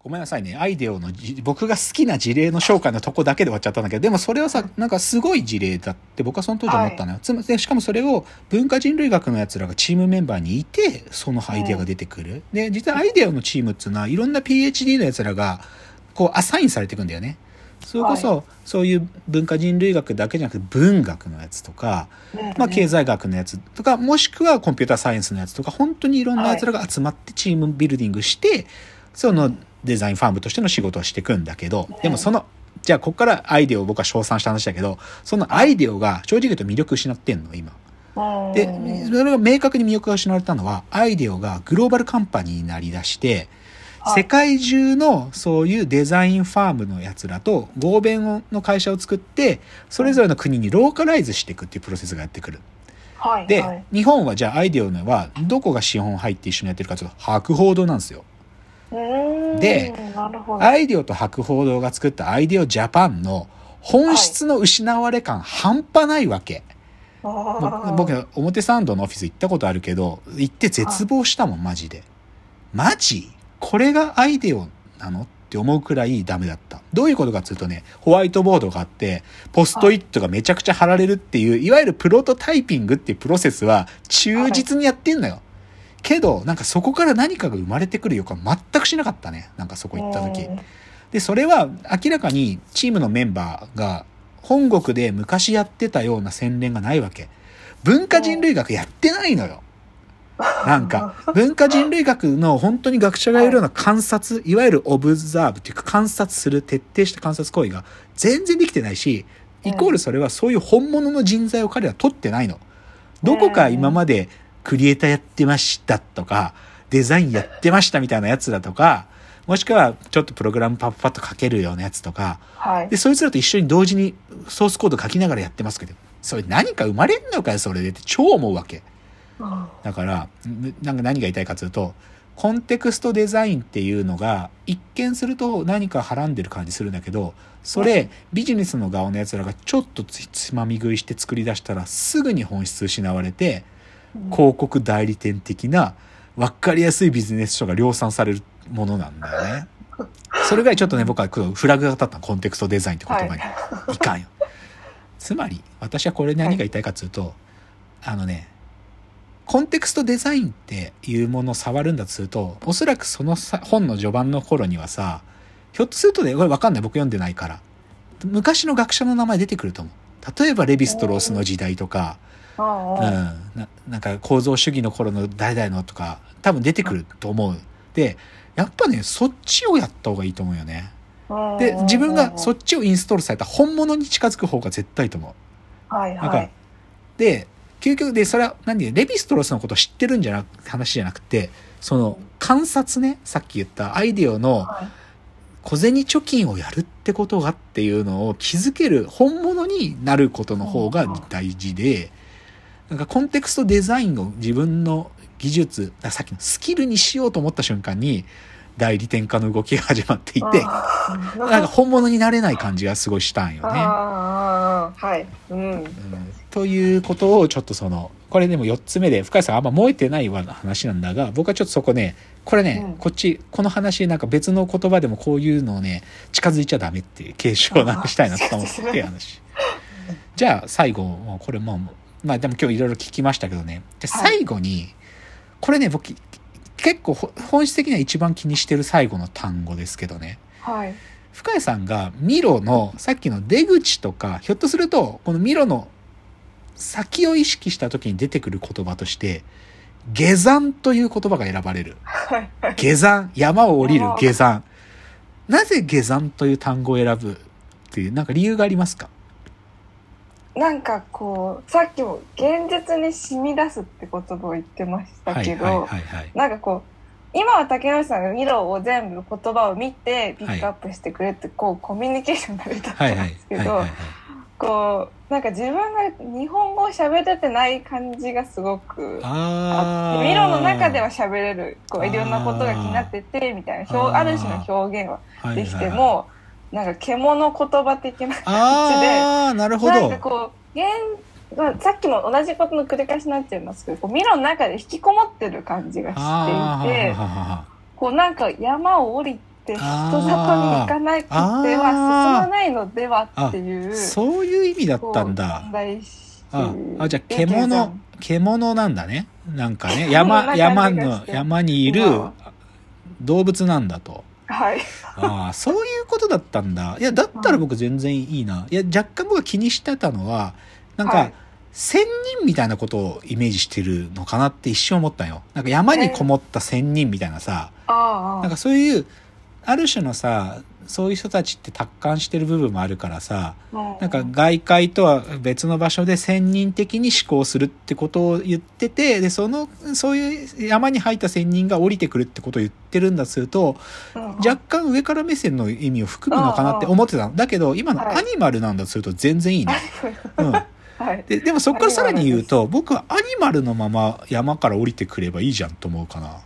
ごめんなさいね。アイデオのじ、僕が好きな事例の紹介のとこだけで終わっちゃったんだけど、でもそれはさ、なんかすごい事例だって僕はその当時思ったのよ。つまでしかもそれを文化人類学の奴らがチームメンバーにいて、そのアイデアが出てくる。で、実はアイデアのチームっていうのは、いろんな PhD の奴らが、こう、アサインされていくんだよね。それこそ、そういう文化人類学だけじゃなくて文学のやつとか、まあ、経済学のやつとか、もしくはコンピューターサイエンスのやつとか、本当にいろんなやつらが集まってチームビルディングして、そのデザインファームとしての仕事をしていくんだけど、でもその、じゃあここからアイデアを僕は称賛した話だけど、そのアイデアが正直言うと魅力失ってんの、今。で、それが明確に魅力が失われたのは、アイデアがグローバルカンパニーになりだして、世界中のそういうデザインファームのやつらと合弁の会社を作って、それぞれの国にローカライズしていくっていうプロセスがやってくる。はい、で、はい、日本はじゃあアイデアのはどこが資本入って一緒にやってるかというと、博報堂なんですよ。でアイデオと博報堂が作ったアイデオジャパンの本質の失われ感半端ないわけ。僕、表参道のオフィス行ったことあるけど、行って絶望したもん、マジで。マジ？これがアイデオなのって思うくらいダメだった。どういうことかっていうとね、ホワイトボードがあって、ポストイットがめちゃくちゃ貼られるっていう、いわゆるプロトタイピングっていうプロセスは忠実にやってんのよ。けど、なんかそこから何かが生まれてくる予感全くしなかったね。なんかそこ行った時。うんで、それは明らかにチームのメンバーが本国で昔やってたような洗練がないわけ。文化人類学やってないのよ。なんか、文化人類学の本当に学者がいるような観察、いわゆるオブザーブっていうか観察する、徹底した観察行為が全然できてないし、イコールそれはそういう本物の人材を彼らは取ってないの。どこか今までクリエイターやってましたとか、デザインやってましたみたいなやつだとか、もしくはちょっとプログラムパッパッと書けるようなやつとか、はい。で、そいつらと一緒に同時にソースコード書きながらやってますけど、それ何か生まれんのかよ、それでって超思うわけ。うん。だから、んなんか何が言いたいかというと、コンテクストデザインっていうのが、一見すると何かはらんでる感じするんだけど、それ、ビジネスの側の奴らがちょっとつつまみ食いして作り出したら、すぐに本質失われて、広告代理店的な、わかりやすいビジネス書が量産されるものなんだよね。それぐらいちょっとね、僕はフラグが立ったのコンテクストデザインって言葉に。いかんよ。つまり、私はこれ何が言いたいかというと、あのね、コンテクストデザインっていうものを触るんだとすると、おそらくそのさ本の序盤の頃にはさ、ひょっとするとね、これわかんない。僕読んでないから。昔の学者の名前出てくると思う。例えばレヴィストロースの時代とか、ううんん、ななんか構造主義の頃の誰々のとか、多分出てくると思う。で、やっぱね、そっちをやった方がいいと思うよね。うんで、自分がそっっちをインストールされた本物に近づく方が絶対いいと思う。はいはいで、究極で、それは何で、レヴィストロスのことを知ってるんじゃなく、話じゃなくて、その観察ね、さっき言ったアイデアのはい小銭貯金をやるってことがっていうのを気づける本物になることの方が大事で、なんかコンテクストデザインを自分の技術、さっきのスキルにしようと思った瞬間に、代理店化の動きが始まっていて、なんか本物になれない感じがすごいしたんよね。はい。うん。うん。ということをちょっとその、これでも4つ目で、深井さんあんま燃えてない話なんだが、僕はちょっとそこね、これね、うん。こっち、この話なんか別の言葉でもこういうのをね、近づいちゃダメっていう継承をなんかしたいなと思って話。じゃあ最後、もうこれもう、まあでも今日いろいろ聞きましたけどね、じゃあ最後に、これね、僕、結構ほ本質的には一番気にしてる最後の単語ですけどね。はい。深谷さんがミロのさっきの出口とか、ひょっとすると、このミロの先を意識した時に出てくる言葉として、下山という言葉が選ばれる。はい。下山、山を降りる下山。なぜ下山という単語を選ぶっていう、なんか理由がありますか？なんかこうさっきも現実に染み出すって言葉を言ってましたけど、はいはいはいはい。なんかこう今は竹内さんがミロを全部言葉を見てピックアップしてくれってこうコミュニケーションがれたんですけどはいはいはい。こうなんか自分が日本語を喋れてない感じがすごくあってミロの中では喋れるこういろんなことが気になっててみたいな表ある種の表現はできてはいはいはいもなんか獣言葉的な感じで。あー、なるほどなんか。こう現まあさっきも同じことの繰り返しになっちゃいますけどこうミロの中で引きこもってる感じがしていてこうなんか山を降りて人里に行かなくては進まないのではっていうそういう意味だったんだああじゃあ獣山獣なんだねなんかね山 山の山にいるうん動物なんだとはい。ああそういうことだったんだ。いやだったら僕全然いいな。いや若干僕が気にしてたのはなんか、はい。仙人みたいなことをイメージしてるのかなって一瞬思ったよ。なんか山にこもった仙人みたいなさ、ああなんかそういうある種のさそういう人たちって達観してる部分もあるからさなんか外界とは別の場所で仙人的に思考するってことを言っててでそのそういう山に入った仙人が降りてくるってことを言ってるんだとすると若干上から目線の意味を含むのかなって思ってたの。だけど今のはい。アニマルなんだとすると全然いいね、うん、はい。ででもそこからさらに言うと僕はアニマルのまま山から降りてくればいいじゃんと思うかな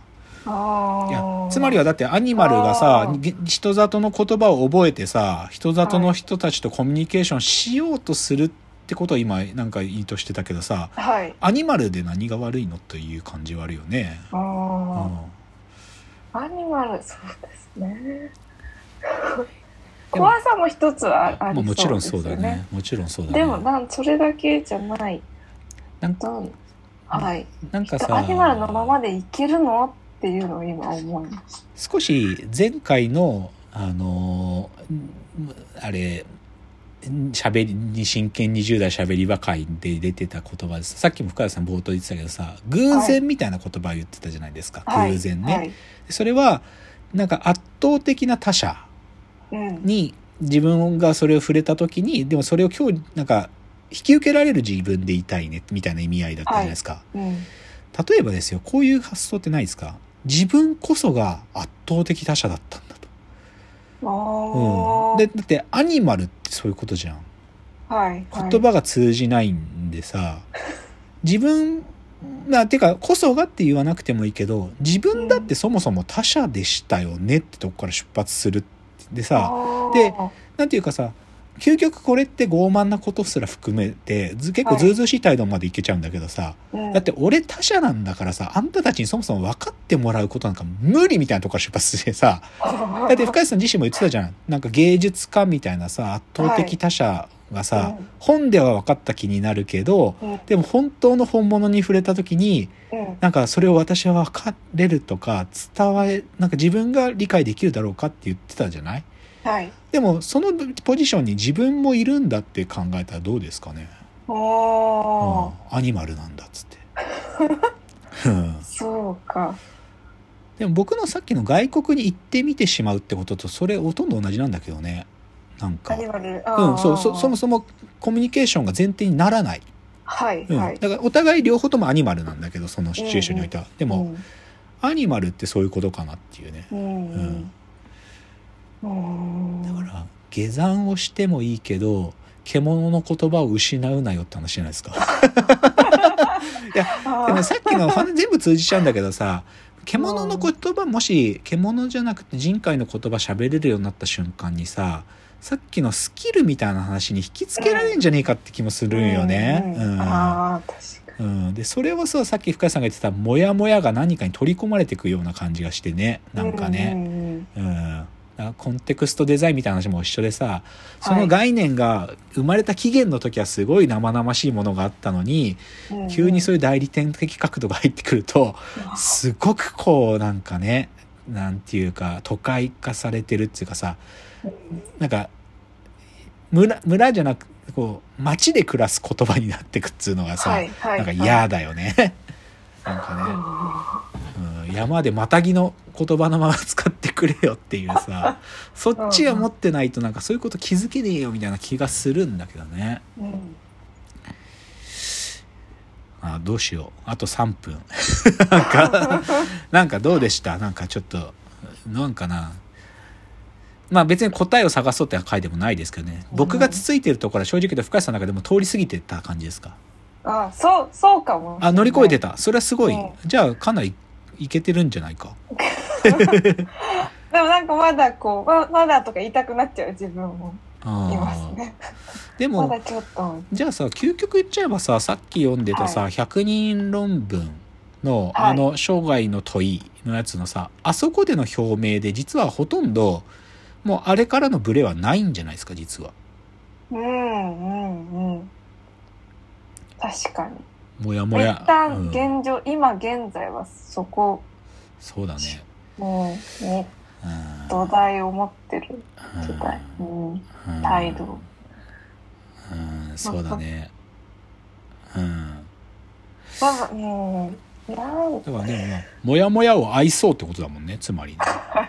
いやつまりはだってアニマルがさ人里の言葉を覚えてさ人里の人たちとコミュニケーションしようとするってことを今なんか意図してたけどさはい。アニマルで何が悪いのという感じはあるよね、うあん。あアニマルそうですね。怖さも一つはあまあ、りそうもちろんそうだね。もちろんそうだね。でもなんそれだけじゃない。なんなんはい。なんかさアニマルのままでいけるの？っていうのを今思います。少し前回のあのーあれ喋りに真剣20代喋り場会で出てた言葉です。さっきも深谷さん冒頭言ってたけどさ偶然みたいな言葉を言ってたじゃないですか、はい。偶然ね、はい。それはなんか圧倒的な他者うん。に自分がそれを触れた時にでもそれを今日なんか引き受けられる自分でいたいねみたいな意味合いだったじゃないですか、うん。例えばですよこういう発想ってないですか？自分こそが圧倒的他者だったんだと、うん、でだってアニマルってそういうことじゃん。はいはい。言葉が通じないんでさ 自分まあてかこそがって言わなくてもいいけど自分だってそもそも他者でしたよねってとこから出発するでさでなんていうかさ究極これって傲慢なことすら含めてず結構ずうずうしい態度までいけちゃうんだけどさ、うん。だって俺他者なんだからさあんたたちにそもそも分かってもらうことなんか無理みたいなとこから出発してさ だって深谷さん自身も言ってたじゃん。なんか芸術家みたいなさ圧倒的他者がさ、うん。本では分かった気になるけどうん。でも本当の本物に触れた時にうん。なんかそれを私は分かれるとか伝わえなんか自分が理解できるだろうかって言ってたじゃない？はい。でもそのポジションに自分もいるんだって考えたらどうですかね、おー。うん。アニマルなんだっつって。うん。そうか。でも僕のさっきの外国に行ってみてしまうってこととそれほとんど同じなんだけどね。なんか。アニマル。うん。そうそそももそもコミュニケーションが前提にならない、うん。はい。はいだからお互い両方ともアニマルなんだけどそのシチュエーションにおいては、でも、アニマルってそういうことかなっていうね。うんうん。うんだから下山をしてもいいけど獣の言葉を失うなよって話じゃないですか。いやでもさっきの話全部通じちゃうんだけどさ獣の言葉もし獣じゃなくて人海の言葉喋れるようになった瞬間にささっきのスキルみたいな話に引きつけられるんじゃねえかって気もするんよね。うん。うん。うん、でそれはささっき深谷さんが言ってたモヤモヤが何かに取り込まれていくような感じがしてね。になんかね。うん。うんコンテクストデザインみたいな話も一緒でさその概念が生まれた起源の時はすごい生々しいものがあったのにうん急にそういう代理店的角度が入ってくるとすごくこうなんかねなんていうか都会化されてるっていうかさなんか村村じゃなくこう町で暮らす言葉になってくっつうのがさ、はいはいなんか嫌だよね。なんかね、うん、山でまたぎの言葉のまま使くれよっていうさ そっちは持ってないとなんかそういうこと気づけねえよみたいな気がするんだけどね。うん。あどうしよう。あと3分。なんかなんかどうでした？なんかちょっとなんかな？まあ別に答えを探そうって回でもないですけどね。僕がつついてるところは正直言うと深谷さんの中でも通り過ぎてた感じですか？あそうそうかもあ乗り越えてた。それはすごい。うん。じゃあかなりいけてるんじゃないか？でもなんかまだこうままだとか言いたくなっちゃう自分も。いますね。でもまだちょっと。じゃあさ究極言っちゃえばささっき読んでたさ、100人論文の、はい。あの生涯の問いのやつのさあそこでの表明で実はほとんどもうあれからのブレはないんじゃないですか実は。うんうんうん。確かに。もやもや。一旦うん。現状、今現在はそこ。そうだねもうにうん土台を持ってる時代、うん、うん。態度うんそうだね。うん。まあうんだからね、まあ、もやもやを愛そうってことだもんねつまり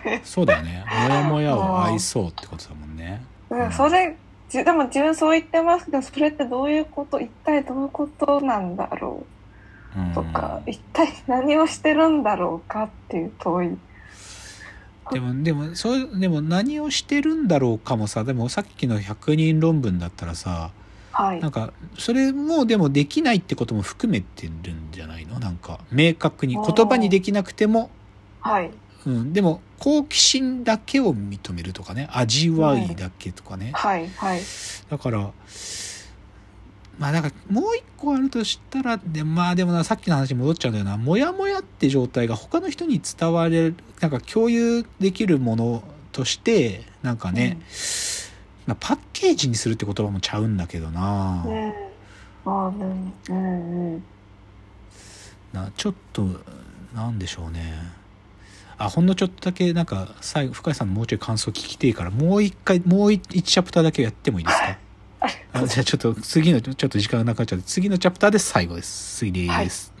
ね。そうだよね。もやもやを愛そうってことだもんね。うん。それじでも自分そう言ってますけどそれってどういうこと一体どういうことなんだろうんうとか、一体何をしてるんだろうかっていう問いでもでもそうでも何をしてるんだろうかもさ。でもさっきの100人論文だったらさはい。なんかそれもでもできないってことも含めてるんじゃないの？なんか明確に言葉にできなくても、はい。うん、でも好奇心だけを認めるとかね。味わいだけとかね、はいはい。だからまあなんかもう一個あるとしたらでまあでもなさっきの話に戻っちゃうんだよな。モヤモヤって状態が他の人に伝われるなんか共有できるものとしてなんかね、まあ、パッケージにするって言葉もちゃうんだけどな,、うん、うん、あうんうんうん。なちょっとなんでしょうね。あほんのちょっとだけなんか最後深井さんのもうちょい感想聞きていからもう一回もう一チャプターだけやってもいいですか？あじゃあちょっと次のちょっと時間がなくなっちゃう次のチャプターで最後です。次です。はい